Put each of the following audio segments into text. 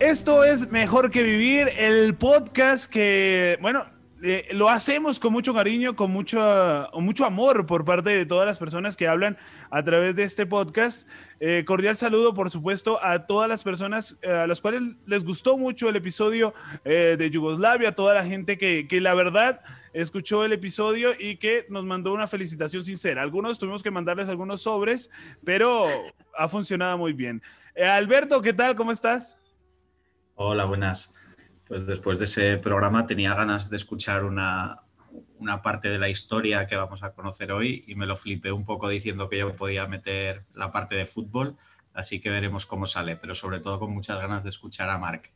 Esto es Mejor que Vivir, el podcast que, bueno, eh, lo hacemos con mucho cariño, con mucho, mucho amor por parte de todas las personas que hablan a través de este podcast. Eh, cordial saludo, por supuesto, a todas las personas eh, a las cuales les gustó mucho el episodio de Yugoslavia, a toda la gente que, que, la verdad escuchó el episodio y que nos mandó una felicitación sincera. Algunos tuvimos que mandarles algunos sobres, pero ha funcionado muy bien. Alberto, ¿qué tal? ¿Cómo estás? Hola, buenas. Pues después de ese programa tenía ganas de escuchar una, parte de la historia que vamos a conocer hoy y me lo flipé un poco diciendo que yo podía meter la parte de fútbol, así que veremos cómo sale, pero sobre todo con muchas ganas de escuchar a Marc.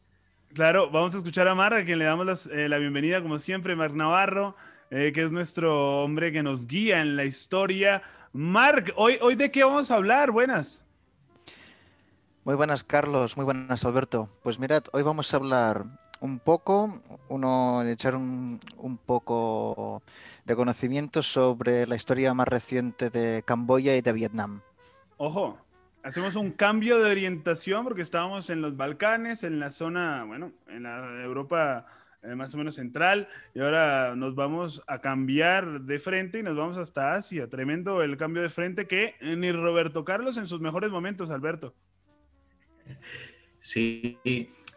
Claro, vamos a escuchar a Marc, a quien le damos eh, la bienvenida como siempre, Marc Navarro, eh, que es nuestro hombre que nos guía en la historia. Marc, hoy, hoy de qué vamos a hablar? Buenas. Muy buenas, Carlos. Muy buenas, Alberto. Pues mirad, hoy vamos a hablar un poco, uno, echar un, poco de conocimiento sobre la historia más reciente de Camboya y de Vietnam. Ojo, hacemos un cambio de orientación porque estábamos en los Balcanes, en la zona, bueno, en la Europa eh, más o menos central, y ahora nos vamos a cambiar de frente y nos vamos hasta Asia. Tremendo el cambio de frente que ni Roberto Carlos en sus mejores momentos, Alberto. Sí,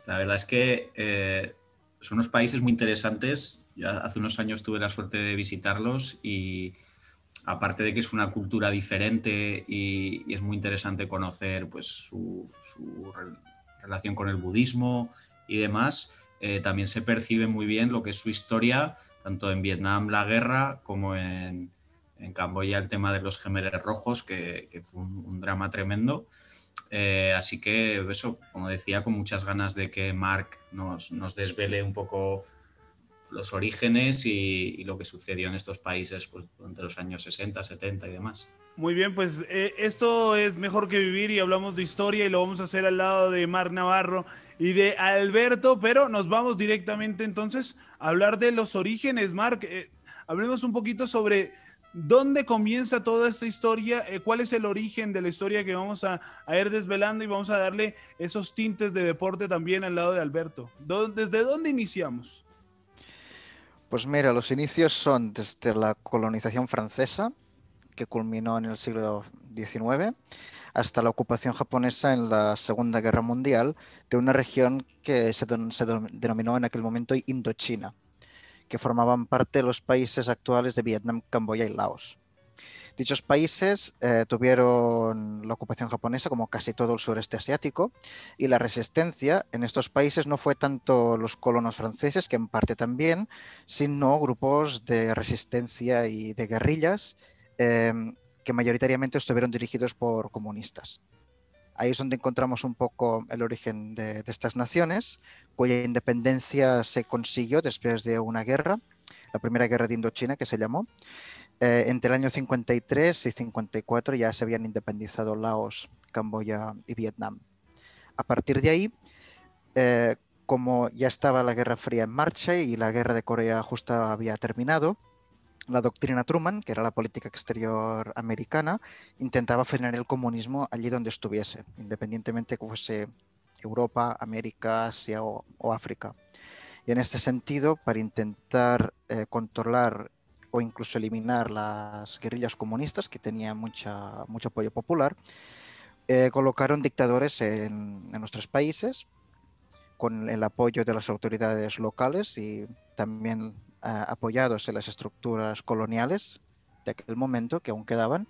la verdad es que eh, son unos países muy interesantes. Ya hace unos años tuve la suerte de visitarlos y aparte de que es una cultura diferente y, es muy interesante conocer pues, su, relación con el budismo y demás, eh, también se percibe muy bien lo que es su historia, tanto en Vietnam la guerra como en, Camboya el tema de los gemeres rojos, que, fue un drama tremendo. Eh, así que eso, como decía, con muchas ganas de que Mark nos, desvele un poco los orígenes y, lo que sucedió en estos países pues, durante los años 60, 70 y demás. Muy bien, pues eh, esto es mejor que vivir y hablamos de historia y lo vamos a hacer al lado de Marc Navarro y de Alberto, pero nos vamos directamente entonces a hablar de los orígenes. Marc, eh, hablemos un poquito sobre ¿Dónde comienza toda esta historia? Eh, ¿Cuál es el origen de la historia que vamos a, ir desvelando y vamos a darle esos tintes de deporte también al lado de Alberto? ¿Desde dónde iniciamos? Pues mira, los inicios son desde la colonización francesa, que culminó en el siglo XIX, hasta la ocupación japonesa en la Segunda Guerra Mundial de una región que se denominó en aquel momento Indochina que formaban parte de los países actuales de Vietnam, Camboya y Laos. Dichos países eh, tuvieron la ocupación japonesa como casi todo el sureste asiático y la resistencia en estos países no fue tanto los colonos franceses, que en parte también, sino grupos de resistencia y de guerrillas em, que mayoritariamente estuvieron dirigidos por comunistas. Ahí es donde encontramos un poco el origen de, estas naciones, cuya independencia se consiguió después de una guerra, la primera guerra de Indochina que se llamó. Eh, entre el año 53 y 54 ya se habían independizado Laos, Camboya y Vietnam. A partir de ahí, eh, como ya estaba la Guerra Fría en marcha y la Guerra de Corea justo había terminado, la doctrina Truman, que era la política exterior americana, intentaba frenar el comunismo allí donde estuviese, independientemente que fuese Europa, América, Asia o, África. Y en este sentido, para intentar eh, controlar o incluso eliminar las guerrillas comunistas, que tenían mucha, mucho apoyo popular, eh, colocaron dictadores en, en nuestros países con el apoyo de las autoridades locales y también apoyados en las estructuras coloniales de aquel momento que aún quedaban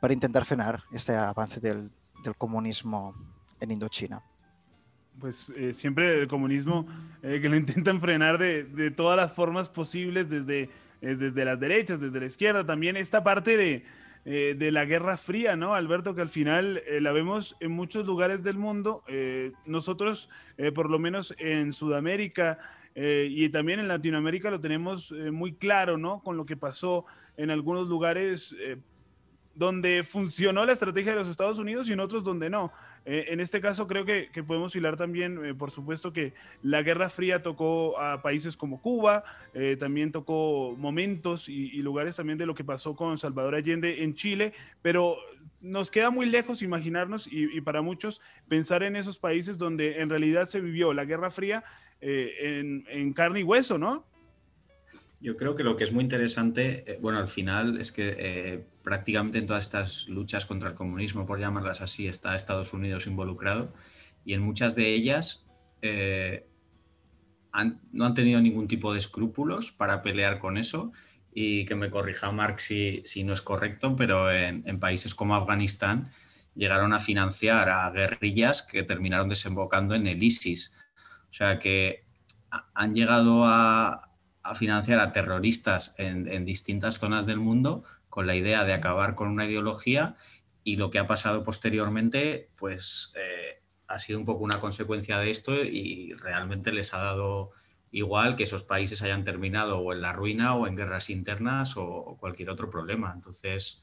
para intentar frenar ese avance del, comunismo en Indochina. Pues eh, siempre el comunismo eh, que lo intentan frenar de, todas las formas posibles, desde, eh, desde las derechas, desde la izquierda, también esta parte de, de la Guerra Fría, ¿no, Alberto? Que al final la vemos en muchos lugares del mundo. nosotros, por lo menos en Sudamérica, eh, y también en Latinoamérica lo tenemos eh, muy claro, ¿no? Con lo que pasó en algunos lugares, eh, donde funcionó la estrategia de los Estados Unidos y en otros donde no. Eh, en este caso creo que, podemos hilar también, eh, por supuesto que la Guerra Fría tocó a países como Cuba, eh, también tocó momentos y, lugares también de lo que pasó con Salvador Allende en Chile, pero nos queda muy lejos imaginarnos y, para muchos pensar en esos países donde en realidad se vivió la Guerra Fría en, en carne y hueso, ¿no? Yo creo que lo que es muy interesante, eh, bueno, al final es que eh, prácticamente en todas estas luchas contra el comunismo, por llamarlas así, está Estados Unidos involucrado y en muchas de ellas eh, no han tenido ningún tipo de escrúpulos para pelear con eso y que me corrija Marx si, si no es correcto, pero en, en países como Afganistán llegaron a financiar a guerrillas que terminaron desembocando en el ISIS. O sea que han llegado a, a financiar a terroristas en, distintas zonas del mundo con la idea de acabar con una ideología y lo que ha pasado posteriormente pues eh, ha sido un poco una consecuencia de esto y realmente les ha dado igual que esos países hayan terminado o en la ruina o en guerras internas o, cualquier otro problema. Entonces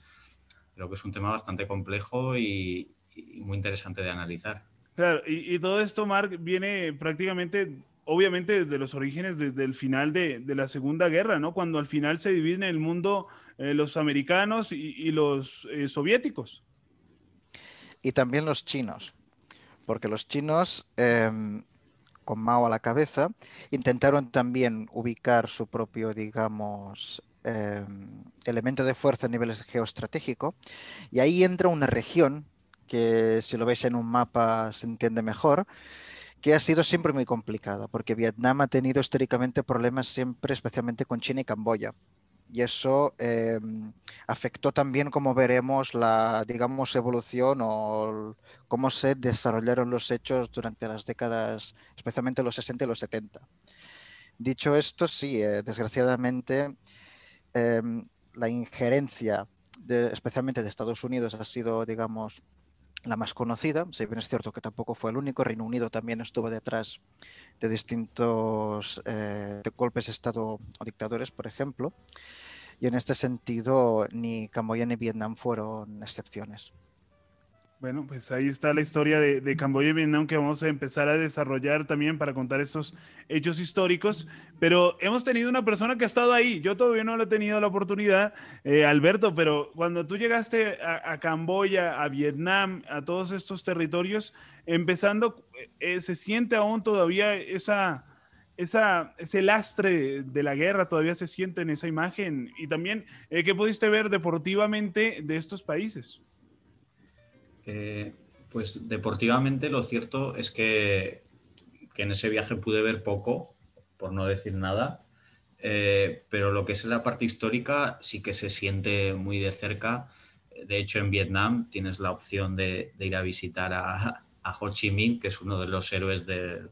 creo que es un tema bastante complejo y, muy interesante de analizar. Claro, y, y todo esto, Mark, viene prácticamente obviamente desde los orígenes, desde el final de, la Segunda Guerra, ¿no? Cuando al final se dividen el mundo eh, los americanos y, los eh, soviéticos. Y también los chinos, porque los chinos, em, con Mao a la cabeza, intentaron también ubicar su propio, digamos, em, elemento de fuerza a nivel geoestratégico, y ahí entra una región que si lo veis en un mapa se entiende mejor, que ha sido siempre muy complicada, porque Vietnam ha tenido históricamente problemas siempre, especialmente con China y Camboya. Y eso em, afectó también, como veremos, la, digamos, evolución o cómo se desarrollaron los hechos durante las décadas, especialmente los 60 y los 70. Dicho esto, sí, eh, desgraciadamente, em, la injerencia, especialmente de Estados Unidos, ha sido, digamos, la más conocida, si bien es cierto que tampoco fue el único, Reino Unido también estuvo detrás de distintos eh, golpes de Estado o dictadores, por ejemplo, y en este sentido ni Camboya ni Vietnam fueron excepciones. Bueno, pues ahí está la historia de, Camboya y Vietnam que vamos a empezar a desarrollar también para contar estos hechos históricos. Pero hemos tenido una persona que ha estado ahí. Yo todavía no lo he tenido la oportunidad, eh, Alberto, pero cuando tú llegaste a, Camboya, a Vietnam, a todos estos territorios, empezando, eh, se siente aún todavía esa, esa, ese lastre de la guerra, todavía se siente en esa imagen. Y también, eh, ¿qué pudiste ver deportivamente de estos países? Eh, pues deportivamente lo cierto es que, en ese viaje pude ver poco, por no decir nada, eh, pero lo que es la parte histórica sí que se siente muy de cerca. De hecho, en Vietnam tienes la opción de, ir a visitar a, Ho Chi Minh, que es uno de los héroes de,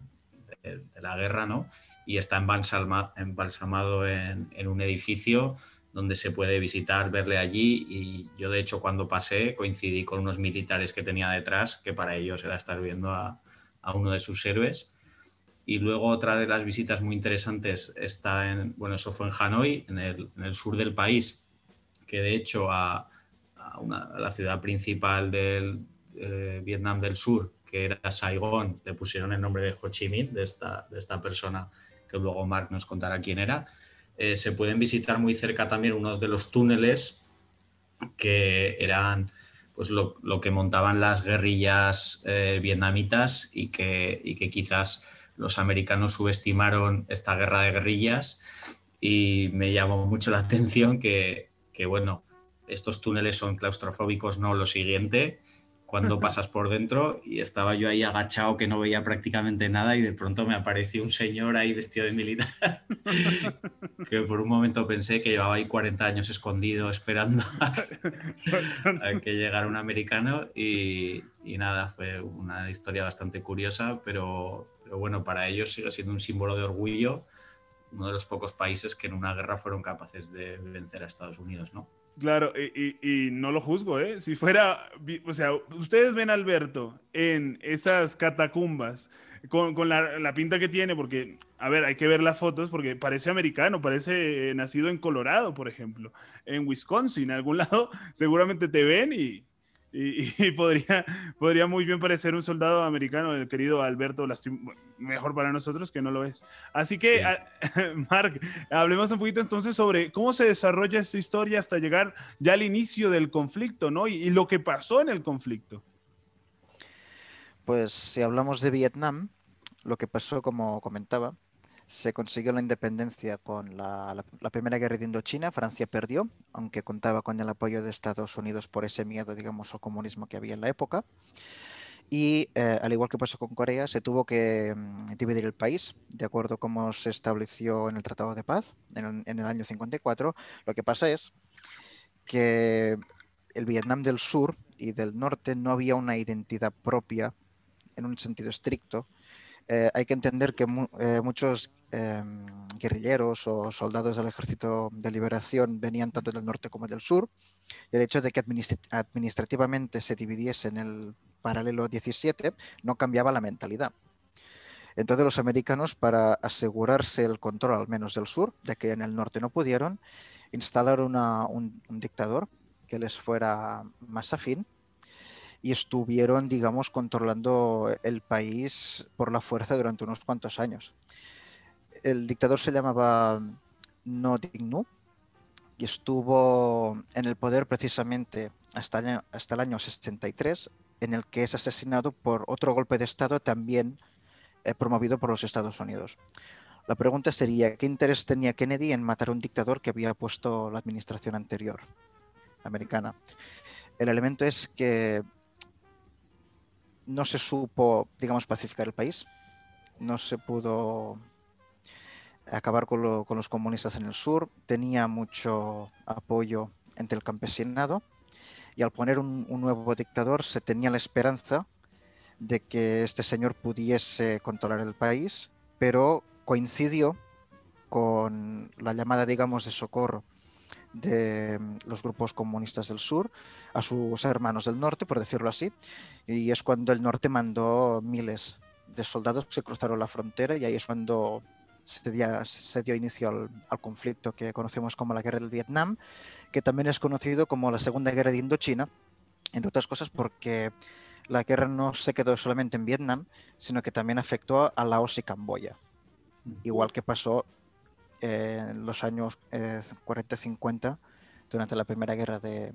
la guerra, ¿no? Y está embalsamado en un edificio donde se puede visitar, verle allí y yo de hecho cuando pasé coincidí con unos militares que tenía detrás, que para ellos era estar viendo a, uno de sus héroes. Y luego otra de las visitas muy interesantes está en, bueno, eso fue en Hanoi, en el, sur del país, que de hecho a, la ciudad principal del eh, Vietnam del Sur, que era Saigón, le pusieron el nombre de Ho Chi Minh, de esta, de esta persona que luego Mark nos contará quién era. Eh, se pueden visitar muy cerca también unos de los túneles que eran pues lo, que montaban las guerrillas eh, vietnamitas y que, que quizás los americanos subestimaron esta guerra de guerrillas. Y me llamó mucho la atención que, que bueno, estos túneles son claustrofóbicos, no lo siguiente, cuando pasas por dentro y estaba yo ahí agachado que no veía prácticamente nada y de pronto me apareció un señor ahí vestido de militar que por un momento pensé que llevaba ahí 40 años escondido esperando a, que llegara un americano y, nada, fue una historia bastante curiosa, pero, pero bueno, para ellos sigue siendo un símbolo de orgullo, uno de los pocos países que en una guerra fueron capaces de vencer a Estados Unidos, ¿no? Claro, y, no lo juzgo, ¿eh? Si fuera, o sea, ustedes ven a Alberto en esas catacumbas con, la, pinta que tiene, porque, a ver, hay que ver las fotos porque parece americano, parece eh, nacido en Colorado, por ejemplo, en Wisconsin, en algún lado, seguramente te ven y, y, podría, podría muy bien parecer un soldado americano, el querido Alberto mejor para nosotros que no lo es. Así que, Mark, hablemos un poquito entonces sobre cómo se desarrolla esta historia hasta llegar ya al inicio del conflicto, ¿no? y lo que pasó en el conflicto. Pues si hablamos de Vietnam, lo que pasó, como comentaba, se consiguió la independencia con la, Primera Guerra de Indochina. Francia perdió, aunque contaba con el apoyo de Estados Unidos por ese miedo, digamos, al comunismo que había en la época. Y eh, al igual que pasó con Corea, se tuvo que mm, dividir el país, de acuerdo a cómo se estableció en el Tratado de Paz en el, año 54. Lo que pasa es que el Vietnam del Sur y del Norte no había una identidad propia en un sentido estricto, eh, hay que entender que eh, muchos em, guerrilleros o soldados del Ejército de Liberación venían tanto del norte como del sur. Y el hecho de que administrativamente se dividiese en el paralelo 17 no cambiaba la mentalidad. Entonces los americanos, para asegurarse el control al menos del sur, ya que en el norte no pudieron, instalaron un dictador que les fuera más afín y estuvieron, digamos, controlando el país por la fuerza durante unos cuantos años. El dictador se llamaba No Ding y estuvo en el poder precisamente hasta el, año, hasta el año 63, en el que es asesinado por otro golpe de Estado también eh, promovido por los Estados Unidos. La pregunta sería, ¿qué interés tenía Kennedy en matar a un dictador que había puesto la administración anterior americana? El elemento es que no se supo, digamos, pacificar el país, no se pudo acabar con, los comunistas en el sur, tenía mucho apoyo entre el campesinado. Y al poner un, nuevo dictador se tenía la esperanza de que este señor pudiese controlar el país, pero coincidió con la llamada, digamos, de socorro de mm, los grupos comunistas del sur a sus hermanos del norte, por decirlo así, y es cuando el norte mandó miles de soldados que cruzaron la frontera y ahí es cuando se, dio, inicio al, conflicto que conocemos como la Guerra del Vietnam, que también es conocido como la Segunda Guerra de Indochina, entre otras cosas porque la guerra no se quedó solamente en Vietnam, sino que también afectó a Laos y Camboya, igual que pasó en los años 40-50 eh, durante la Primera Guerra de,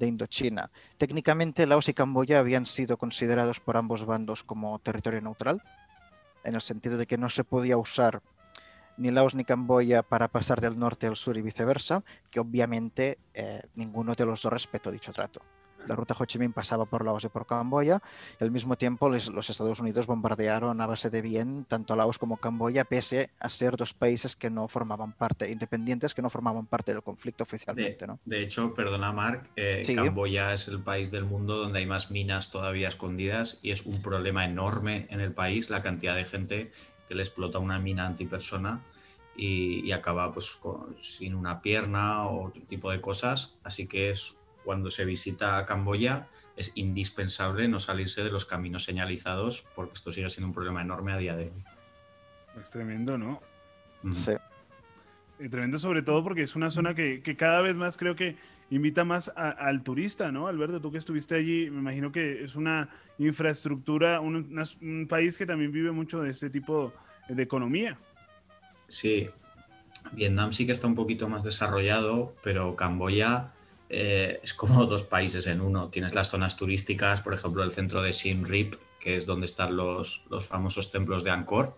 Indochina. Técnicamente, Laos y Camboya habían sido considerados por ambos bandos como territorio neutral, en el sentido de que no se podía usar ni Laos ni Camboya para pasar del norte al sur y viceversa, que obviamente eh, ninguno de los dos respetó dicho trato la ruta Ho Chi Minh pasaba por Laos y por Camboya, y al mismo tiempo los Estados Unidos bombardearon a base de bien tanto Laos como Camboya, pese a ser dos países que no formaban parte, independientes que no formaban parte del conflicto oficialmente. De, ¿no? de hecho, perdona Mark, eh, Camboya es el país del mundo donde hay más minas todavía escondidas y es un problema enorme en el país la cantidad de gente que le explota una mina antipersona y, y acaba pues sin una pierna o otro tipo de cosas. Así que es cuando se visita a Camboya es indispensable no salirse de los caminos señalizados porque esto sigue siendo un problema enorme a día de hoy. Es tremendo, ¿no? Sí. Y tremendo sobre todo porque es una zona que, cada vez más creo que invita más al turista, ¿no? Alberto, tú que estuviste allí, me imagino que es una infraestructura, un, un país que también vive mucho de este tipo de economía. Sí, Vietnam sí que está un poquito más desarrollado, pero Camboya eh, es como dos países en uno. Tienes las zonas turísticas, por ejemplo, el centro de Siem Reap, que es donde están los, los famosos templos de Angkor.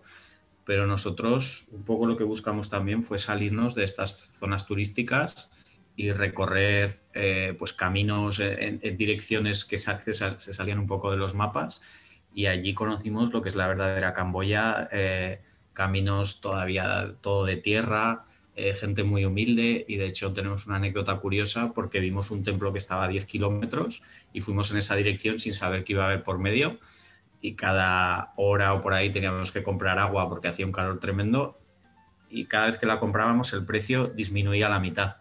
Pero nosotros un poco lo que buscamos también fue salirnos de estas zonas turísticas y recorrer eh, pues caminos en, direcciones que, se salían un poco de los mapas y allí conocimos lo que es la verdadera Camboya, eh, caminos todavía todo de tierra, eh, gente muy humilde y de hecho tenemos una anécdota curiosa porque vimos un templo que estaba a 10 kilómetros y fuimos en esa dirección sin saber qué iba a haber por medio y cada hora o por ahí teníamos que comprar agua porque hacía un calor tremendo y cada vez que la comprábamos el precio disminuía a la mitad.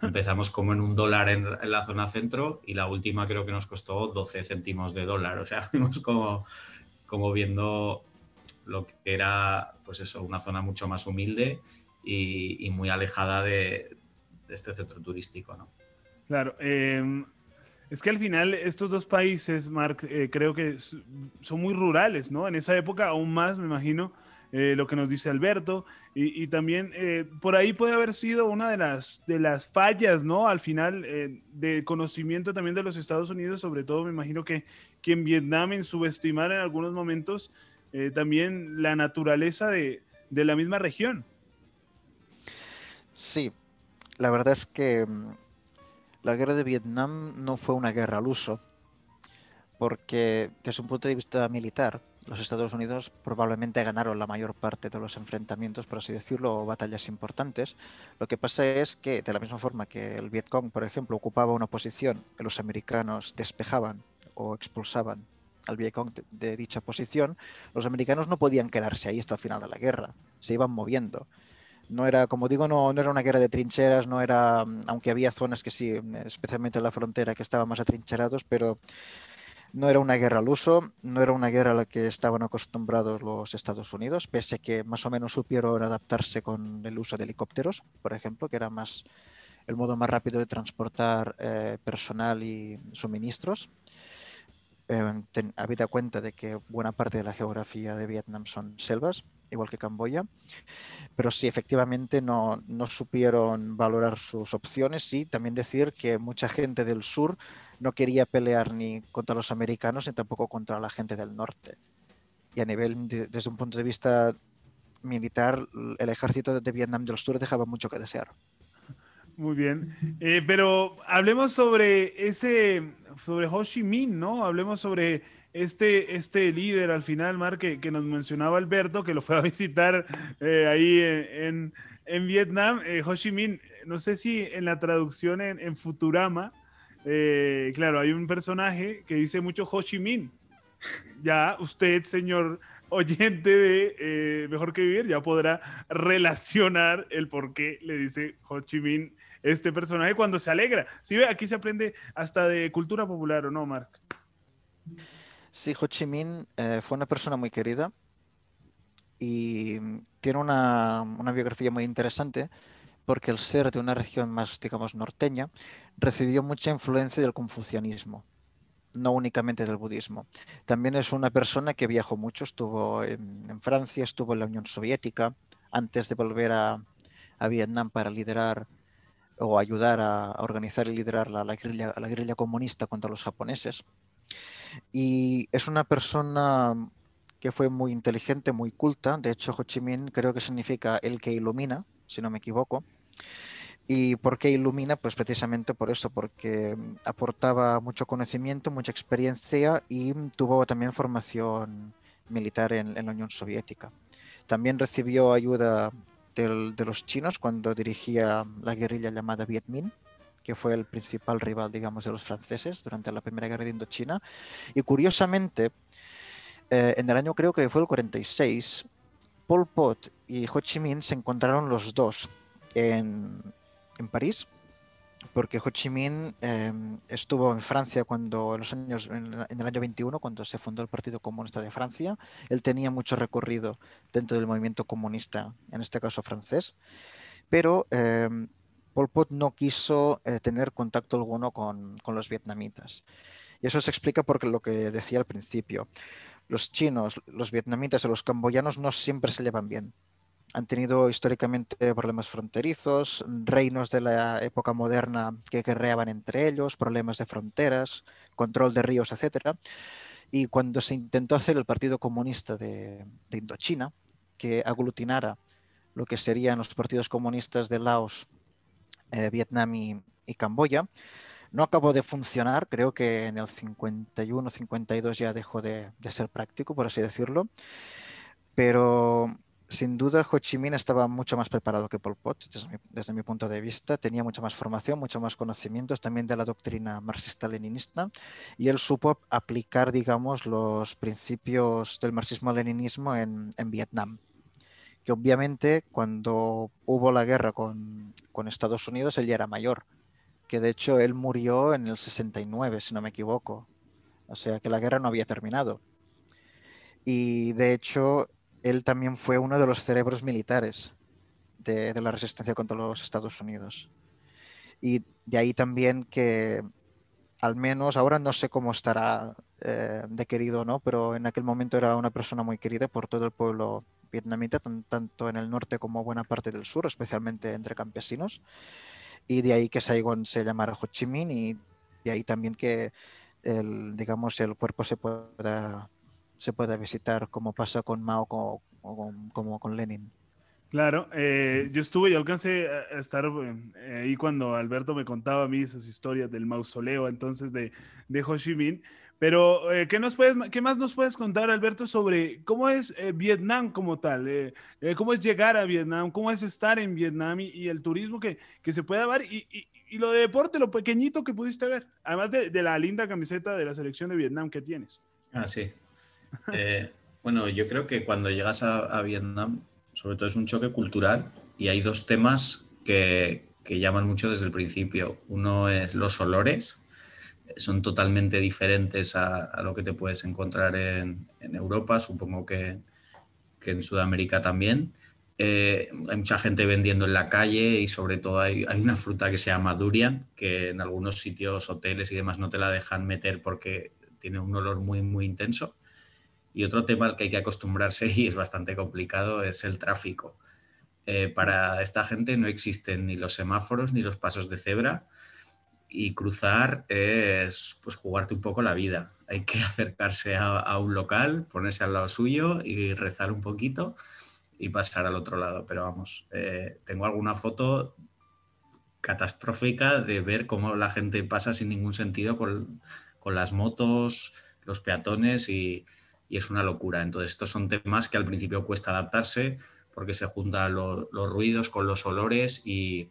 Empezamos como en un dólar en, la zona centro y la última creo que nos costó 12 céntimos de dólar. O sea, fuimos como, como viendo lo que era, pues eso, una zona mucho más humilde y, muy alejada de, este centro turístico, ¿no? Claro. Em, es que al final estos dos países, Mark, eh, creo que son muy rurales, ¿no? En esa época aún más, me imagino, eh, lo que nos dice Alberto, y, también eh, por ahí puede haber sido una de las, de las fallas, ¿no? Al final, de conocimiento también de los Estados Unidos, sobre todo me imagino que, que en Vietnam en subestimar en algunos momentos también la naturaleza de, de la misma región. Sí, la verdad es que mm, la guerra de Vietnam no fue una guerra al uso, porque desde un punto de vista militar, los Estados Unidos probablemente ganaron la mayor parte de los enfrentamientos, por así decirlo, o batallas importantes. Lo que pasa es que, de la misma forma que el Vietcong, por ejemplo, ocupaba una posición los americanos despejaban o expulsaban al Vietcong de, de dicha posición, los americanos no podían quedarse ahí hasta el final de la guerra, se iban moviendo. No era, como digo, no, no, era una guerra de trincheras, no era, mm, aunque había zonas que sí, especialmente en la frontera, que estaban más atrincherados, pero no era una guerra al uso, no era una guerra a la que estaban acostumbrados los Estados Unidos, pese a que más o menos supieron adaptarse con el uso de helicópteros, por ejemplo, que era más el modo más rápido de transportar eh, personal y suministros. Eh, habida cuenta de que buena parte de la geografía de Vietnam son selvas, igual que Camboya. Pero sí, efectivamente no, no supieron valorar sus opciones y también decir que mucha gente del sur no quería pelear ni contra los americanos ni tampoco contra la gente del norte. Y a nivel, desde un punto de vista militar, el ejército de Vietnam del Sur dejaba mucho que desear. Muy bien. Eh, pero hablemos sobre ese, sobre Ho Chi Minh, ¿no? Hablemos sobre este, este líder al final, Mar, que, nos mencionaba Alberto, que lo fue a visitar eh, ahí en, Vietnam, eh, Ho Chi Minh, no sé si en la traducción en, Futurama, eh, claro, hay un personaje que dice mucho Ho Chi Minh. Ya usted, señor oyente de Mejor que Vivir, ya podrá relacionar el por qué le dice Ho Chi Minh este personaje cuando se alegra. Si ve, aquí se aprende hasta de cultura popular, ¿o no, Mark? Sí, Ho Chi Minh eh, fue una persona muy querida y tiene una, biografía muy interesante porque el ser de una región más, digamos, norteña, recibió mucha influencia del confucianismo, no únicamente del budismo. También es una persona que viajó mucho, estuvo en, Francia, estuvo en la Unión Soviética, antes de volver a, Vietnam para liderar o ayudar a, organizar y liderar la, guerrilla, la guerrilla comunista contra los japoneses. Y es una persona que fue muy inteligente, muy culta. De hecho, Ho Chi Minh creo que significa el que ilumina, si no me equivoco. ¿Y por qué ilumina? Pues precisamente por eso, porque aportaba mucho conocimiento, mucha experiencia y tuvo también formación militar en, la Unión Soviética. También recibió ayuda de los chinos cuando dirigía la guerrilla llamada Viet Minh que fue el principal rival, digamos, de los franceses durante la Primera Guerra de Indochina. Y curiosamente, eh, en el año creo que fue el 46, Pol Pot y Ho Chi Minh se encontraron los dos en, en París, porque Ho Chi Minh eh, estuvo en Francia cuando en los años en, el año 21 cuando se fundó el Partido Comunista de Francia él tenía mucho recorrido dentro del movimiento comunista en este caso francés pero eh, Pol Pot no quiso eh, tener contacto alguno con, los vietnamitas. Y eso se explica por lo que decía al principio. Los chinos, los vietnamitas y los camboyanos no siempre se llevan bien. Han tenido históricamente problemas fronterizos, reinos de la época moderna que guerreaban entre ellos, problemas de fronteras, control de ríos, etc. Y cuando se intentó hacer el Partido Comunista de Indochina, que aglutinara lo que serían los partidos comunistas de Laos, eh, Vietnam y, Camboya. No acabó de funcionar, creo que en el 51-52 ya dejó de, ser práctico, por así decirlo. Pero sin duda Ho Chi Minh estaba mucho más preparado que Pol Pot, desde mi, punto de vista. Tenía mucha más formación, mucho más conocimientos también de la doctrina marxista-leninista y él supo aplicar, digamos, los principios del marxismo-leninismo en, en Vietnam que obviamente cuando hubo la guerra con, con Estados Unidos él ya era mayor, que de hecho él murió en el 69, si no me equivoco. O sea que la guerra no había terminado. Y de hecho, él también fue uno de los cerebros militares de, la resistencia contra los Estados Unidos. Y de ahí también que, al menos ahora no sé cómo estará eh, de querido no, pero en aquel momento era una persona muy querida por todo el pueblo vietnamita, tanto en el norte como buena parte del sur, especialmente entre campesinos. Y de ahí que Saigon se llamara Ho Chi Minh y de ahí también que el, digamos, el cuerpo se pueda, se pueda visitar como pasa con Mao o como con Lenin. Claro, eh, yo estuve, y alcancé a estar eh, ahí cuando Alberto me contaba a mí esas historias del mausoleo entonces de, de Ho Chi Minh. Pero, eh, ¿qué, nos puedes, ¿qué más nos puedes contar, Alberto, sobre cómo es Vietnam como tal? ¿Cómo es llegar a Vietnam? ¿Cómo es estar en Vietnam y, el turismo que, que, se puede ver? Y, y, lo de deporte, lo pequeñito que pudiste ver, además de, la linda camiseta de la selección de Vietnam que tienes. Ah, sí. bueno, yo creo que cuando llegas a, a Vietnam sobre todo es un choque cultural y hay dos temas que, llaman mucho desde el principio. Uno es los olores, son totalmente diferentes a, lo que te puedes encontrar en, Europa, supongo que, en Sudamérica también. Eh, hay mucha gente vendiendo en la calle y sobre todo hay, hay, una fruta que se llama durian, que en algunos sitios, hoteles y demás no te la dejan meter porque tiene un olor muy, muy intenso. Y otro tema al que hay que acostumbrarse y es bastante complicado es el tráfico. Eh, para esta gente no existen ni los semáforos ni los pasos de cebra y cruzar es pues jugarte un poco la vida. Hay que acercarse a, un local, ponerse al lado suyo y rezar un poquito y pasar al otro lado. Pero vamos, eh, tengo alguna foto catastrófica de ver cómo la gente pasa sin ningún sentido con, con las motos, los peatones y, y es una locura. Entonces, estos son temas que al principio cuesta adaptarse porque se juntan los ruidos con los olores y,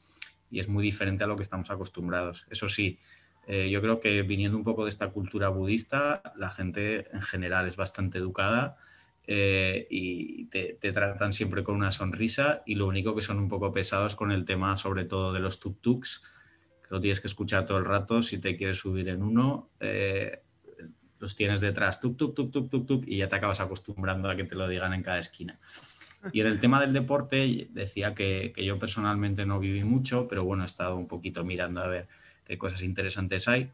es muy diferente a lo que estamos acostumbrados. Eso sí, eh, yo creo que viniendo un poco de esta cultura budista, la gente en general es bastante educada eh, y te, tratan siempre con una sonrisa y lo único que son un poco pesados con el tema sobre todo de los tuk-tuks, que lo tienes que escuchar todo el rato si te quieres subir en uno. Eh, los tienes detrás, tuk, tuk, tuk, tuk, tuk, tuk, y ya te acabas acostumbrando a que te lo digan en cada esquina. Y en el tema del deporte, decía que, que, yo personalmente no viví mucho, pero bueno, he estado un poquito mirando a ver qué cosas interesantes hay.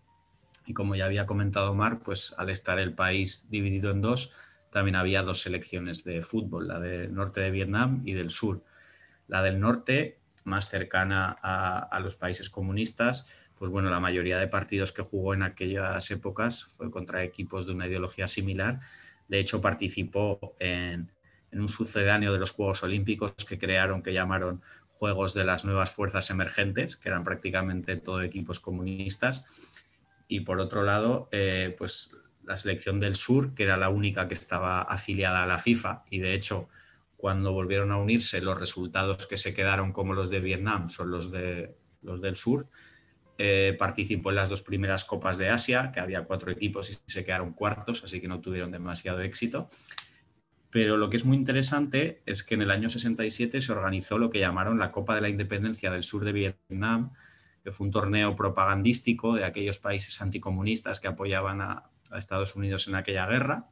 Y como ya había comentado Marc, pues al estar el país dividido en dos, también había dos selecciones de fútbol, la del norte de Vietnam y del sur. La del norte, más cercana a, a los países comunistas, pues bueno, la mayoría de partidos que jugó en aquellas épocas fue contra equipos de una ideología similar. De hecho, participó en, un sucedáneo de los Juegos Olímpicos que crearon, que llamaron Juegos de las Nuevas Fuerzas Emergentes, que eran prácticamente todo equipos comunistas. Y por otro lado, eh, pues la selección del sur, que era la única que estaba afiliada a la FIFA, y de hecho, cuando volvieron a unirse, los resultados que se quedaron como los de Vietnam son los, de, los del sur, eh, participó en las dos primeras Copas de Asia, que había cuatro equipos y se quedaron cuartos, así que no tuvieron demasiado éxito. Pero lo que es muy interesante es que en el año 67 se organizó lo que llamaron la Copa de la Independencia del Sur de Vietnam, que fue un torneo propagandístico de aquellos países anticomunistas que apoyaban a, Estados Unidos en aquella guerra.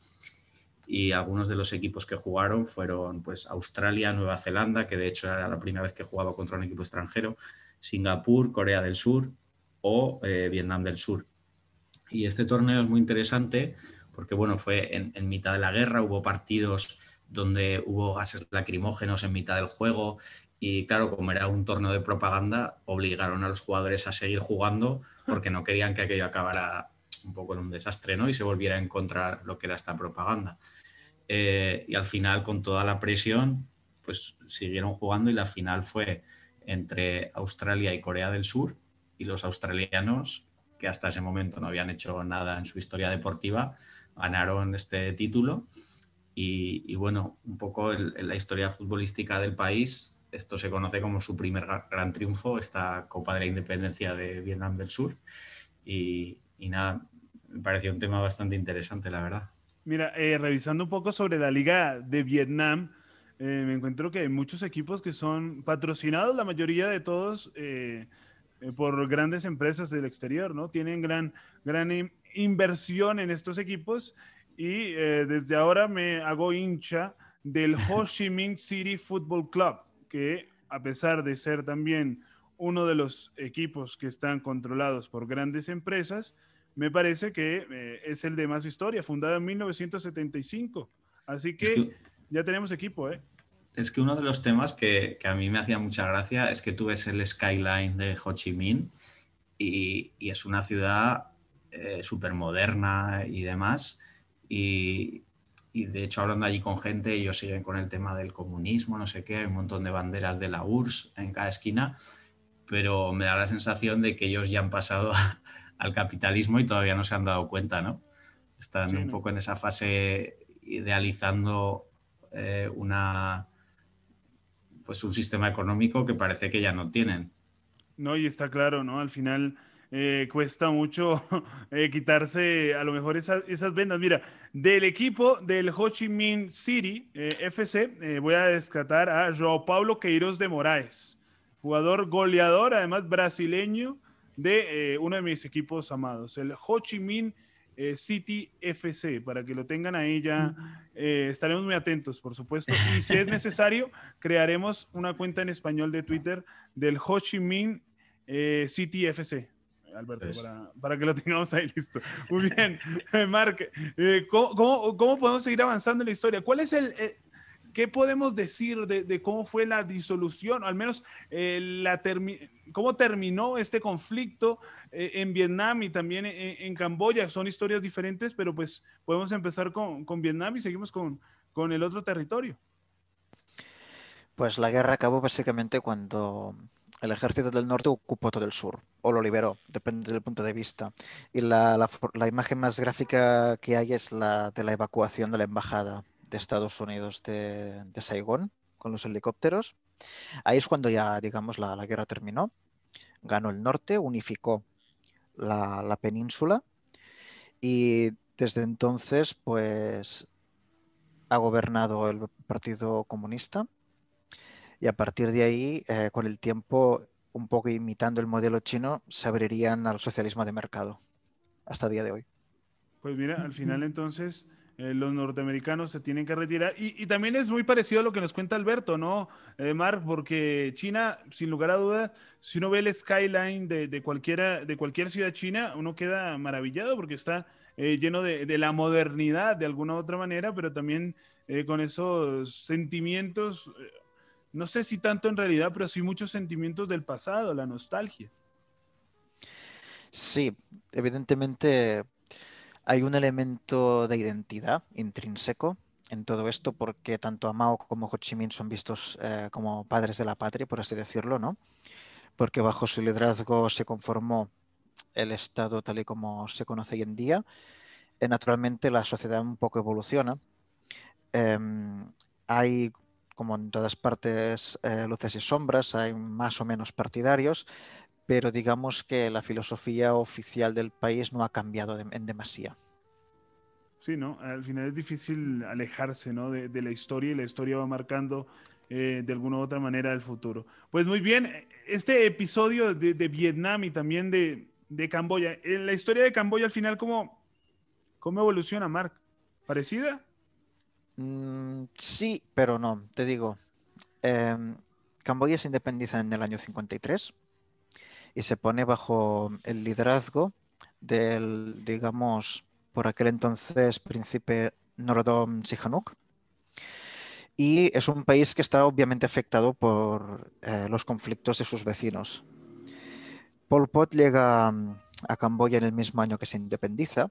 Y algunos de los equipos que jugaron fueron pues, Australia, Nueva Zelanda, que de hecho era la primera vez que jugaba contra un equipo extranjero, Singapur, Corea del Sur, o eh, Vietnam del Sur. Y este torneo es muy interesante porque bueno, fue en, mitad de la guerra, hubo partidos donde hubo gases lacrimógenos en mitad del juego y claro, como era un torneo de propaganda, obligaron a los jugadores a seguir jugando porque no querían que aquello acabara un poco en un desastre ¿no? y se volviera a encontrar lo que era esta propaganda. Eh, y al final, con toda la presión, pues siguieron jugando y la final fue entre Australia y Corea del Sur y los australianos, que hasta ese momento no habían hecho nada en su historia deportiva, ganaron este título. Y, bueno, un poco en, la historia futbolística del país, esto se conoce como su primer gran triunfo, esta Copa de la Independencia de Vietnam del Sur. Y, nada, me pareció un tema bastante interesante, la verdad. Mira, eh, revisando un poco sobre la Liga de Vietnam, eh, me encuentro que hay muchos equipos que son patrocinados, la mayoría de todos, eh, eh, por grandes empresas del exterior, ¿no? Tienen gran, gran inversión en estos equipos y desde ahora me hago hincha del Ho Chi Minh City Football Club, que a pesar de ser también uno de los equipos que están controlados por grandes empresas, me parece que es el de más historia, fundado en 1975. Así que, ya tenemos equipo, ¿eh? Es que uno de los temas que, a mí me hacía mucha gracia es que tú ves el skyline de Ho Chi Minh y, es una ciudad eh, súper moderna y demás. Y, de hecho, hablando allí con gente, ellos siguen con el tema del comunismo, no sé qué, hay un montón de banderas de la URSS en cada esquina, pero me da la sensación de que ellos ya han pasado al capitalismo y todavía no se han dado cuenta, ¿no? Están un poco en esa fase idealizando eh, una, pues un sistema económico que parece que ya no tienen. No, y está claro, ¿no? Al final eh, cuesta mucho eh, quitarse a lo mejor esas, esas, vendas. Mira, del equipo del Ho Chi Minh City FC, voy a descartar a Joao Paulo Queiroz de Moraes, jugador goleador, además brasileño de uno de mis equipos amados, el Ho Chi Minh eh, City FC, para que lo tengan ahí ya. Eh, estaremos muy atentos, por supuesto. Y si es necesario, crearemos una cuenta en español de Twitter del Ho Chi Minh eh, City FC. Alberto, para, que lo tengamos ahí listo. Muy bien, Mark, ¿cómo, cómo, podemos seguir avanzando en la historia? ¿Cuál es el, ¿Qué podemos decir de, cómo fue la disolución, o al menos eh, la cómo terminó este conflicto eh, en Vietnam y también en, Camboya? Son historias diferentes, pero pues podemos empezar con, Vietnam y seguimos con, con, el otro territorio. Pues la guerra acabó básicamente cuando el ejército del norte ocupó todo el sur, o lo liberó, depende del punto de vista. Y la, la imagen más gráfica que hay es la de la evacuación de la embajada de Estados Unidos de, Saigón con los helicópteros. Ahí es cuando ya, digamos, la, guerra terminó. Ganó el norte, unificó la, península y desde entonces, pues, ha gobernado el Partido Comunista y a partir de ahí, eh, con el tiempo, un poco imitando el modelo chino, se abrirían al socialismo de mercado hasta el día de hoy. Pues mira, al final entonces eh, los norteamericanos se tienen que retirar. Y, también es muy parecido a lo que nos cuenta Alberto, ¿no, eh, Mark? Porque China, sin lugar a dudas, si uno ve el skyline de, cualquiera, de cualquier ciudad china, uno queda maravillado porque está eh, lleno de, la modernidad de alguna u otra manera, pero también con esos sentimientos, no sé si tanto en realidad, pero sí muchos sentimientos del pasado, la nostalgia. Sí, evidentemente hay un elemento de identidad intrínseco en todo esto porque tanto a Mao como Ho Chi Minh son vistos eh, como padres de la patria, por así decirlo, ¿no? Porque bajo su liderazgo se conformó el Estado tal y como se conoce hoy en día. Eh, naturalmente la sociedad un poco evoluciona. Em, hay, como en todas partes, eh, luces y sombras, hay más o menos partidarios, pero digamos que la filosofía oficial del país no ha cambiado en demasía. Sí, ¿no? Al final es difícil alejarse, ¿no? De, la historia y la historia va marcando eh, de alguna u otra manera el futuro. Pues muy bien, este episodio de, Vietnam y también de, Camboya, en la historia de Camboya al final, ¿cómo, cómo evoluciona, Mark? ¿Parecida? Mm, sí, pero no, te digo. Em, Camboya se independiza en el año 53 y se pone bajo el liderazgo del, digamos, por aquel entonces príncipe Norodom Sihanouk. Y es un país que está obviamente afectado por eh, los conflictos de sus vecinos. Pol Pot llega mm, a Camboya en el mismo año que se independiza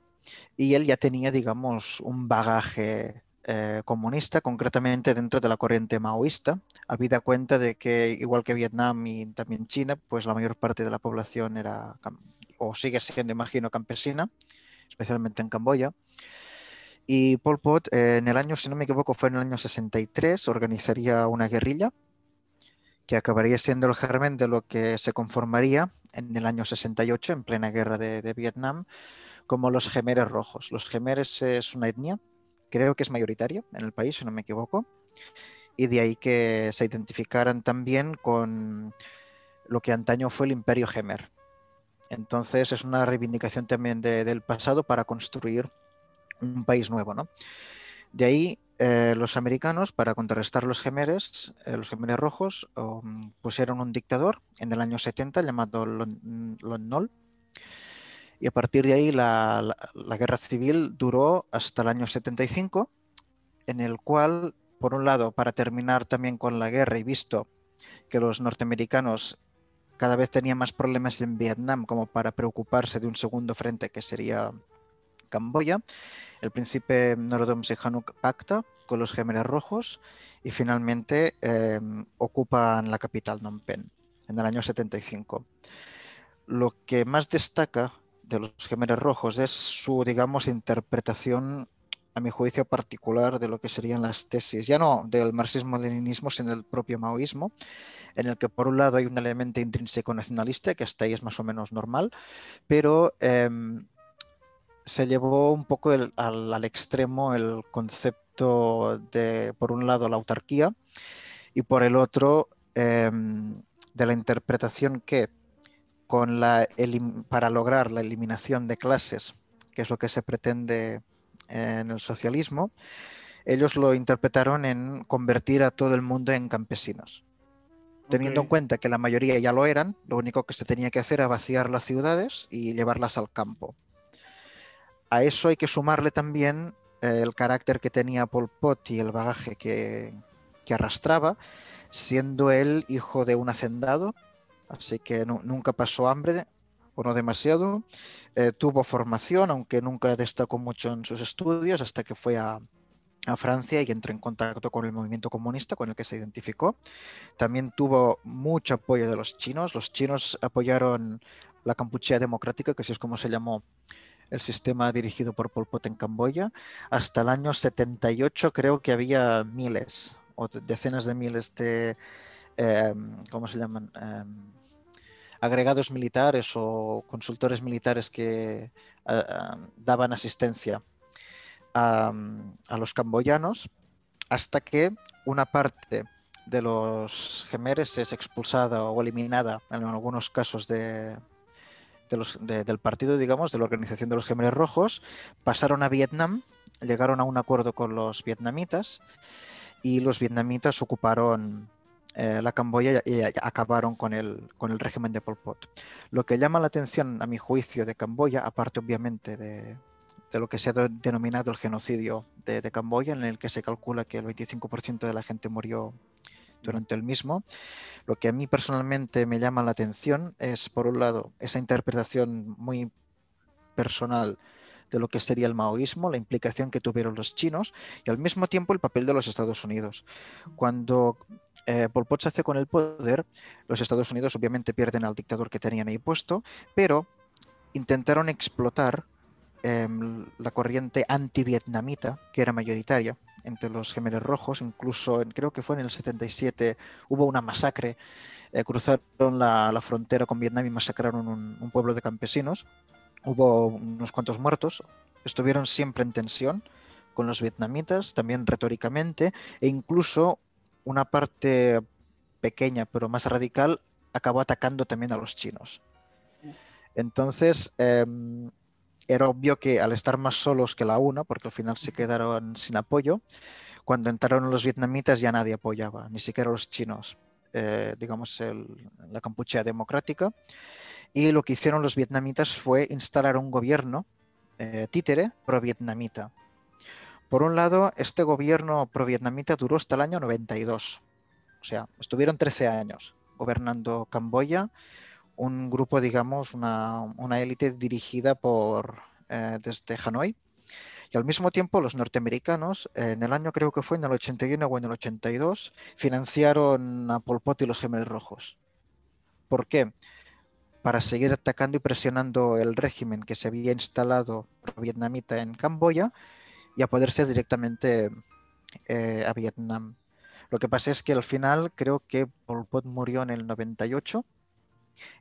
y él ya tenía, digamos, un bagaje eh, comunista, concretamente dentro de la corriente maoísta, habida cuenta de que, igual que Vietnam y también China, pues la mayor parte de la población era, o sigue siendo, imagino, campesina, especialmente en Camboya. Y Pol Pot, eh, en el año, si no me equivoco, fue en el año 63, organizaría una guerrilla que acabaría siendo el germen de lo que se conformaría en el año 68, en plena guerra de, Vietnam, como los gemeres rojos. Los gemeres es una etnia, creo que es mayoritaria en el país, si no me equivoco, y de ahí que se identificaran también con lo que antaño fue el Imperio Gemer. Entonces es una reivindicación también del pasado para construir un país nuevo. ¿no? De ahí eh, los americanos, para contrarrestar los gemeres, eh, los gemeres rojos, um, pusieron un dictador en el año 70 llamado Lon, Nol. Y a partir de ahí la, guerra civil duró hasta el año 75, en el cual, por un lado, para terminar también con la guerra y visto que los norteamericanos cada vez tenían más problemas en Vietnam como para preocuparse de un segundo frente que sería Camboya, el príncipe Norodom Sihanouk pacta con los Gemeres Rojos y finalmente em, ocupan la capital Phnom Penh en el año 75. Lo que más destaca de los Gemeres Rojos es su, digamos, interpretación, a mi juicio particular, de lo que serían las tesis, ya no del marxismo-leninismo, sino del propio maoísmo, en el que por un lado hay un elemento intrínseco nacionalista, que hasta ahí es más o menos normal, pero em, se llevó un poco al, extremo el concepto de, por un lado, la autarquía y por el otro, em, de la interpretación que con la para lograr la eliminación de clases, que es lo que se pretende en el socialismo, ellos lo interpretaron en convertir a todo el mundo en campesinos. Teniendo en cuenta que la mayoría ya lo eran, lo único que se tenía que hacer era vaciar las ciudades y llevarlas al campo a eso hay que sumarle también eh, el carácter que tenía Pol Pot y el bagaje que, arrastraba, siendo él hijo de un hacendado, así que nunca pasó hambre o no demasiado. Eh, tuvo formación, aunque nunca destacó mucho en sus estudios, hasta que fue a, Francia y entró en contacto con el movimiento comunista con el que se identificó. También tuvo mucho apoyo de los chinos. Los chinos apoyaron la Campuchea Democrática, que así es como se llamó el sistema dirigido por Pol Pot en Camboya. Hasta el año 78 creo que había miles o decenas de miles de, em, ¿cómo se llaman? Em, agregados militares o consultores militares que daban asistencia a, los camboyanos hasta que una parte de los gemeres es expulsada o eliminada en algunos casos de, del partido, digamos, de la Organización de los Gemelos Rojos, pasaron a Vietnam, llegaron a un acuerdo con los vietnamitas y los vietnamitas ocuparon eh, la Camboya y acabaron con el, con el régimen de Pol Pot. Lo que llama la atención, a mi juicio, de Camboya, aparte obviamente de, lo que se ha denominado el genocidio de, de, Camboya, en el que se calcula que el 25% de la gente murió durante el mismo. Lo que a mí personalmente me llama la atención es, por un lado, esa interpretación muy personal de lo que sería el maoísmo, la implicación que tuvieron los chinos y al mismo tiempo el papel de los Estados Unidos. Cuando eh, Pol Pot se hace con el poder, los Estados Unidos obviamente pierden al dictador que tenían ahí puesto, pero intentaron explotar em, la corriente anti-vietnamita, que era mayoritaria, entre los gemelos rojos, incluso creo que fue en el 77 hubo una masacre, eh, cruzaron la, frontera con Vietnam y masacraron un, pueblo de campesinos, hubo unos cuantos muertos, estuvieron siempre en tensión con los vietnamitas, también retóricamente, e incluso una parte pequeña pero más radical acabó atacando también a los chinos. Entonces, em, era obvio que al estar más solos que la una, porque al final se quedaron sin apoyo, cuando entraron los vietnamitas ya nadie apoyaba, ni siquiera los chinos, eh, digamos, la Campuchea democrática. Y lo que hicieron los vietnamitas fue instalar un gobierno eh, títere pro-vietnamita. Por un lado, este gobierno pro-vietnamita duró hasta el año 92. O sea, estuvieron 13 años gobernando Camboya un grupo, digamos, una, élite dirigida por eh, desde Hanoi. Y al mismo tiempo los norteamericanos, en el año creo que fue en el 81 o en el 82, financiaron a Pol Pot y los Gemelos Rojos. ¿Por qué? Para seguir atacando y presionando el régimen que se había instalado vietnamita en Camboya y a poder ser directamente eh, a Vietnam. Lo que pasa es que al final creo que Pol Pot murió en el 98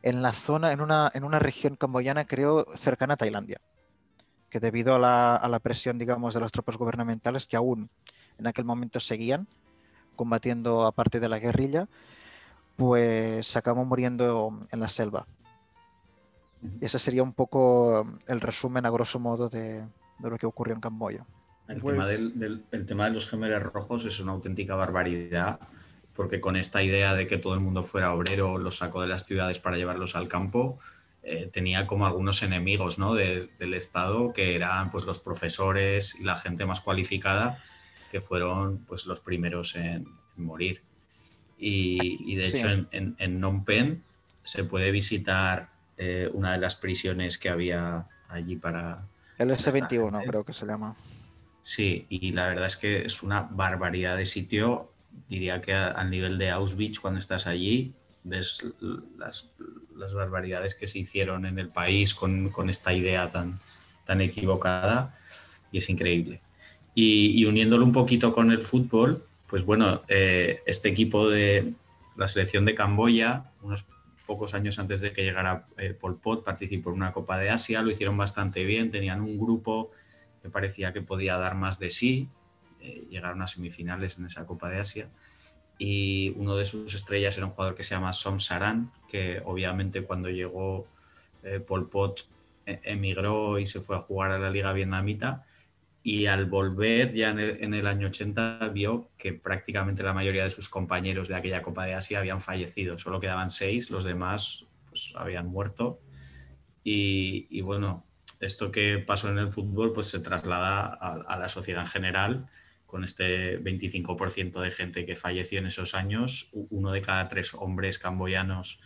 en la zona, en una, en una región camboyana, creo, cercana a Tailandia, que debido a la, presión, digamos, de las tropas gubernamentales que aún en aquel momento seguían combatiendo aparte de la guerrilla, pues acabó muriendo en la selva. Y ese sería un poco el resumen a grosso modo de, lo que ocurrió en Camboya. El, tema del, tema de los gemeres rojos es una auténtica barbaridad, porque con esta idea de que todo el mundo fuera obrero, los sacó de las ciudades para llevarlos al campo, eh, tenía como algunos enemigos ¿no? del Estado, que eran pues, los profesores y la gente más cualificada, que fueron pues, los primeros en, morir. Y, de hecho en, en, en Phnom Penh se puede visitar eh, una de las prisiones que había allí para... El S21 creo que se llama. Sí, y la verdad es que es una barbaridad de sitio. Diría que al nivel de Auschwitz, cuando estás allí, ves las, barbaridades que se hicieron en el país con, esta idea tan, tan equivocada y es increíble. Y, uniéndolo un poquito con el fútbol, pues bueno, eh, este equipo de la selección de Camboya, unos pocos años antes de que llegara eh, Pol Pot, participó en una Copa de Asia, lo hicieron bastante bien, tenían un grupo que parecía que podía dar más de sí, eh, llegaron a semifinales en esa Copa de Asia. Y uno de sus estrellas era un jugador que se llama Som Saran, que obviamente cuando llegó eh, Pol Pot emigró y se fue a jugar a la Liga Vietnamita. Y al volver ya en el, año 80 vio que prácticamente la mayoría de sus compañeros de aquella Copa de Asia habían fallecido, solo quedaban seis, los demás pues habían muerto. Y, bueno, esto que pasó en el fútbol pues se traslada a, la sociedad en general con este 25% de gente que falleció en esos años, uno de cada tres hombres camboyanos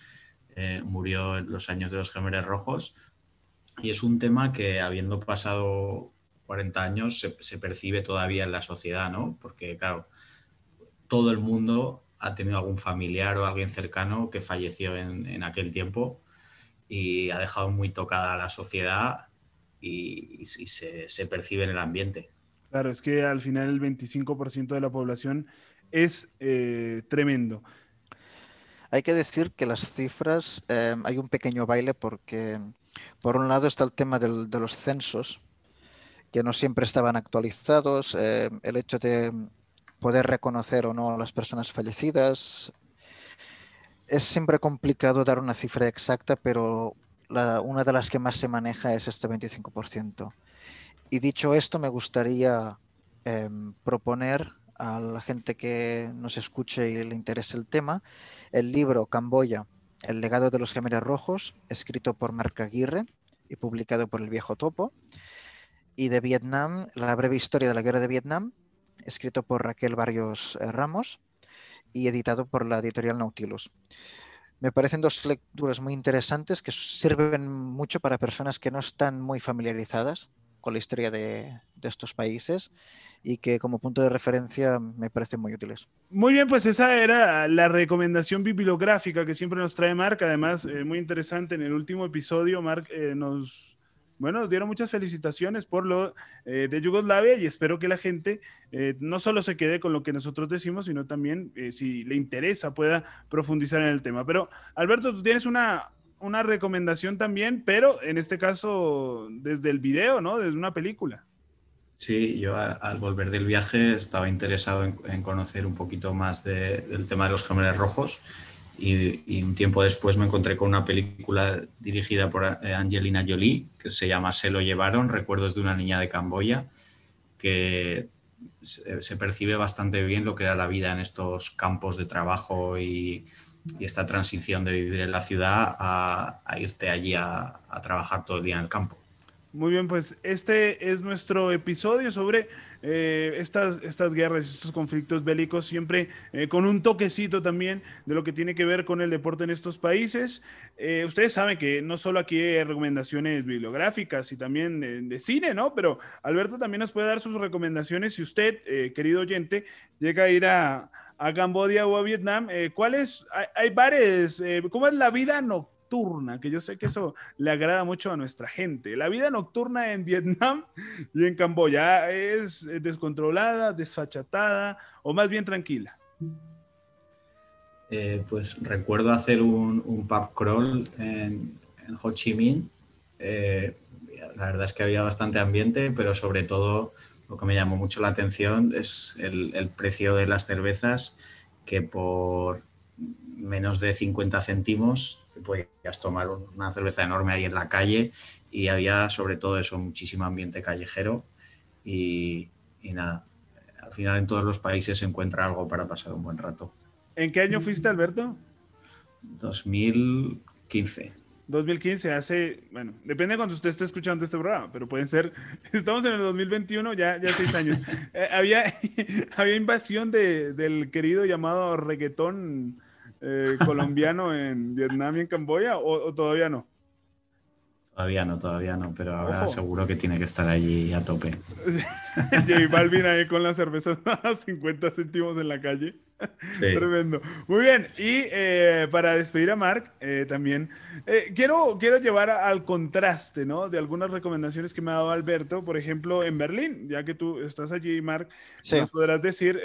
eh, murió en los años de los Gemeres Rojos y es un tema que habiendo pasado 40 años se, percibe todavía en la sociedad, ¿no? Porque, claro, todo el mundo ha tenido algún familiar o alguien cercano que falleció en, aquel tiempo y ha dejado muy tocada a la sociedad y, se, percibe en el ambiente. Claro, es que al final el 25% de la población es eh, tremendo. Hay que decir que las cifras, eh, hay un pequeño baile porque por un lado está el tema de los censos, que no siempre estaban actualizados, eh, el hecho de poder reconocer o no a las personas fallecidas. Es siempre complicado dar una cifra exacta, pero una de las que más se maneja es este 25%. Y dicho esto, me gustaría em, proponer a la gente que nos escuche y le interese el tema el libro Camboya, El legado de los gemelos rojos, escrito por Marc Aguirre y publicado por El Viejo Topo y de Vietnam, La breve historia de la guerra de Vietnam, escrito por Raquel Barrios eh, Ramos y editado por la editorial Nautilus. Me parecen dos lecturas muy interesantes que sirven mucho para personas que no están muy familiarizadas con la historia de, estos países y que como punto de referencia me parecen muy útiles. Muy bien, pues esa era la recomendación bibliográfica que siempre nos trae Marc. Además, eh, muy interesante, en el último episodio Marc eh, nos bueno, nos dieron muchas felicitaciones por lo eh, de Yugoslavia y espero que la gente eh, no solo se quede con lo que nosotros decimos, sino también, eh, si le interesa, pueda profundizar en el tema. Pero, Alberto, tú tienes una, una recomendación también, pero en este caso desde el video, ¿no? Desde una película. Sí, yo al volver del viaje estaba interesado en, conocer un poquito más del tema de los gemelos rojos y, un tiempo después me encontré con una película dirigida por eh, Angelina Jolie que se llama Se lo llevaron, Recuerdos de una niña de Camboya, que se, percibe bastante bien lo que era la vida en estos campos de trabajo y, esta transición de vivir en la ciudad a, irte allí a trabajar todo el día en el campo. Muy bien, pues este es nuestro episodio sobre eh, estas, estas guerras, estos conflictos bélicos, siempre eh, con un toquecito también de lo que tiene que ver con el deporte en estos países. Eh, ustedes saben que no solo aquí hay recomendaciones bibliográficas y también de, cine, ¿no? Pero Alberto también nos puede dar sus recomendaciones si usted, querido oyente, llega a ir a, a Cambodia o a Vietnam. ¿Cuáles? Hay, hay bares, ¿cómo es la vida nocturna? Que yo sé que eso le agrada mucho a nuestra gente. La vida nocturna en Vietnam y en Camboya es descontrolada, desfachatada o más bien tranquila. Eh, pues recuerdo hacer un, un pub crawl en, en, Ho Chi Minh. Eh, la verdad es que había bastante ambiente, pero sobre todo lo que me llamó mucho la atención es el, precio de las cervezas, que por menos de 50 céntimos te podías tomar una cerveza enorme ahí en la calle y había sobre todo eso, muchísimo ambiente callejero y, y nada, al final en todos los países se encuentra algo para pasar un buen rato. ¿En qué año fuiste, Alberto? 2015. 2015, hace, bueno, depende de cuando usted esté escuchando este programa, pero pueden ser, estamos en el 2021, ya, ya seis años. Eh, había, había invasión de, del querido llamado reggaetón eh, colombiano en Vietnam y en Camboya, o todavía no? Todavía no, todavía no, pero ahora seguro que tiene que estar allí a tope. J Balvin ahí con las cervezas a 50 céntimos en la calle. Tremendo. Muy bien, y eh, para despedir a Mark, eh, también eh, quiero, quiero llevar al contraste, ¿no? De algunas recomendaciones que me ha dado Alberto, por ejemplo, en Berlín, ya que tú estás allí, Mark, nos podrás decir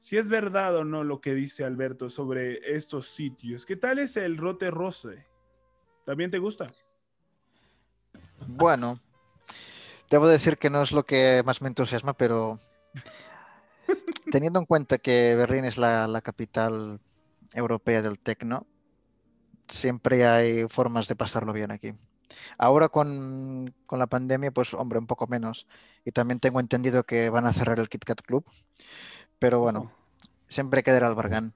si es verdad o no lo que dice Alberto sobre estos sitios. ¿Qué tal es el Rote Rose? ¿También te gusta? Bueno, debo decir que no es lo que más me entusiasma, pero teniendo en cuenta que Berlín es la, capital europea del tecno, siempre hay formas de pasarlo bien aquí. Ahora con, la pandemia, pues hombre, un poco menos. Y también tengo entendido que van a cerrar el KitKat Club. Pero bueno, siempre quedará el Bargan.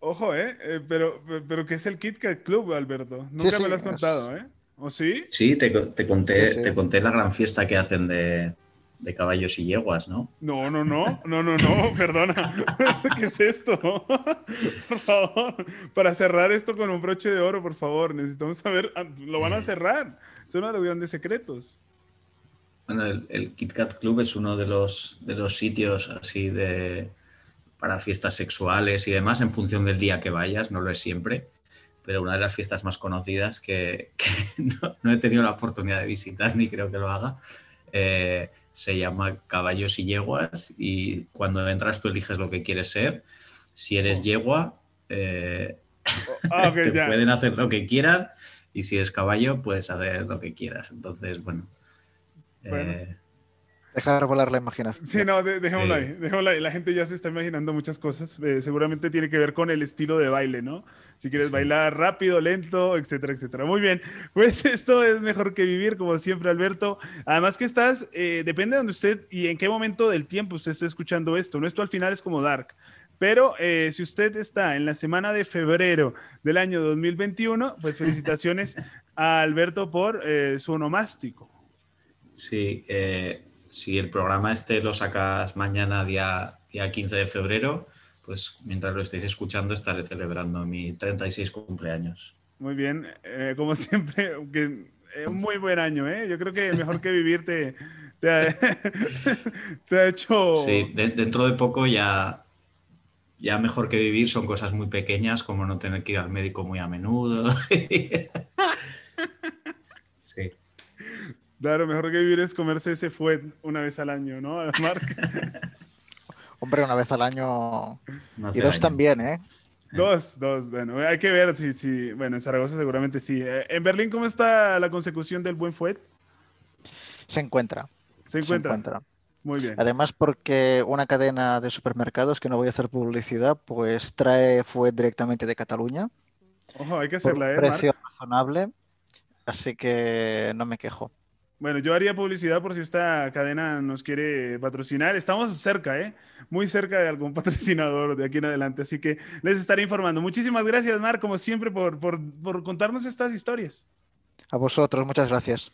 Ojo, ¿eh? eh pero, pero ¿qué es el KitKat Club, Alberto? Nunca me lo has contado, ¿eh? ¿O sí? Sí, te, conté, te conté la gran fiesta que hacen de, caballos y yeguas, ¿no? No, no, no, no, no, no, perdona. ¿Qué es esto? por favor, para cerrar esto con un broche de oro, por favor, necesitamos saber, ah, lo van a cerrar. Es uno de los grandes secretos. Bueno, el, el Kit Kat Club es uno de los, de los sitios así de para fiestas sexuales y demás, en función del día que vayas, no lo es siempre pero una de las fiestas más conocidas que, no, he tenido la oportunidad de visitar ni creo que lo haga, eh, se llama Caballos y Yeguas y cuando entras tú eliges lo que quieres ser. Si eres oh. yegua, eh, oh, ah, te pueden hacer lo que quieran y si eres caballo, puedes hacer lo que quieras. Entonces, bueno. Eh, Dejar volar la imaginación. Sí, no, dejémoslo ahí, dejémoslo ahí. La gente ya se está imaginando muchas cosas. Eh, seguramente tiene que ver con el estilo de baile, ¿no? Si quieres bailar rápido, lento, etcétera, etcétera. Muy bien. Pues esto es mejor que vivir, como siempre, Alberto. Además que estás, eh, depende de donde usted y en qué momento del tiempo usted esté escuchando esto. No, esto al final es como Dark. Pero eh, si usted está en la semana de febrero del año 2021, pues felicitaciones a Alberto por su onomástico. Sí, eh, si el programa este lo sacas mañana, día, día 15 de febrero, pues mientras lo estéis escuchando estaré celebrando mi 36 cumpleaños. Muy bien, eh, como siempre, que, eh, muy buen año, ¿eh? Yo creo que mejor que vivir te, te, ha, hecho... Sí, dentro de poco ya, ya mejor que vivir son cosas muy pequeñas como no tener que ir al médico muy a menudo. Claro, mejor que vivir es comerse ese fuet una vez al año, ¿no? Hombre, una vez al año. y dos también, ¿eh? Dos, dos, bueno, hay que ver si, si, bueno, en Zaragoza seguramente sí. Eh, ¿En Berlín cómo está la consecución del buen fuet? Se encuentra. Se encuentra. Muy bien. Además, porque una cadena de supermercados, que no voy a hacer publicidad, pues trae fuet directamente de Cataluña. Ojo, hay que hacerla, ¿eh? Precio razonable, así que no me quejo. Bueno, yo haría publicidad por si esta cadena nos quiere patrocinar. Estamos cerca, ¿eh? Muy cerca de algún patrocinador de aquí en adelante, así que les estaré informando. Muchísimas gracias, Mar, como siempre, por, contarnos estas historias. A vosotros, muchas gracias.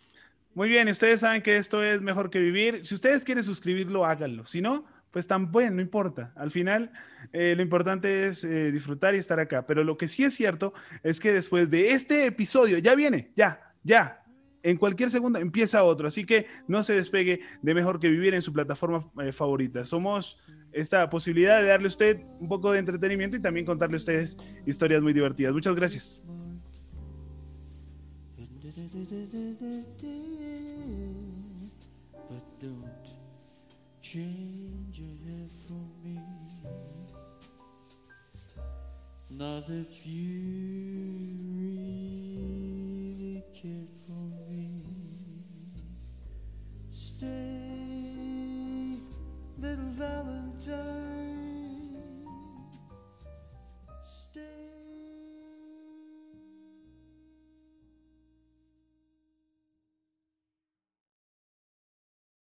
Muy bien, ustedes saben que esto es mejor que vivir. Si ustedes quieren suscribirlo, háganlo. Si no, pues también, no importa. Al final, eh, lo importante es eh, disfrutar y estar acá. Pero lo que sí es cierto es que después de este episodio, ya viene, ya, ya, en cualquier segundo empieza otro. Así que no se despegue de Mejor que Vivir en su plataforma eh, favorita. Somos esta posibilidad de darle a usted un poco de entretenimiento y también contarle a ustedes historias muy divertidas. Muchas gracias.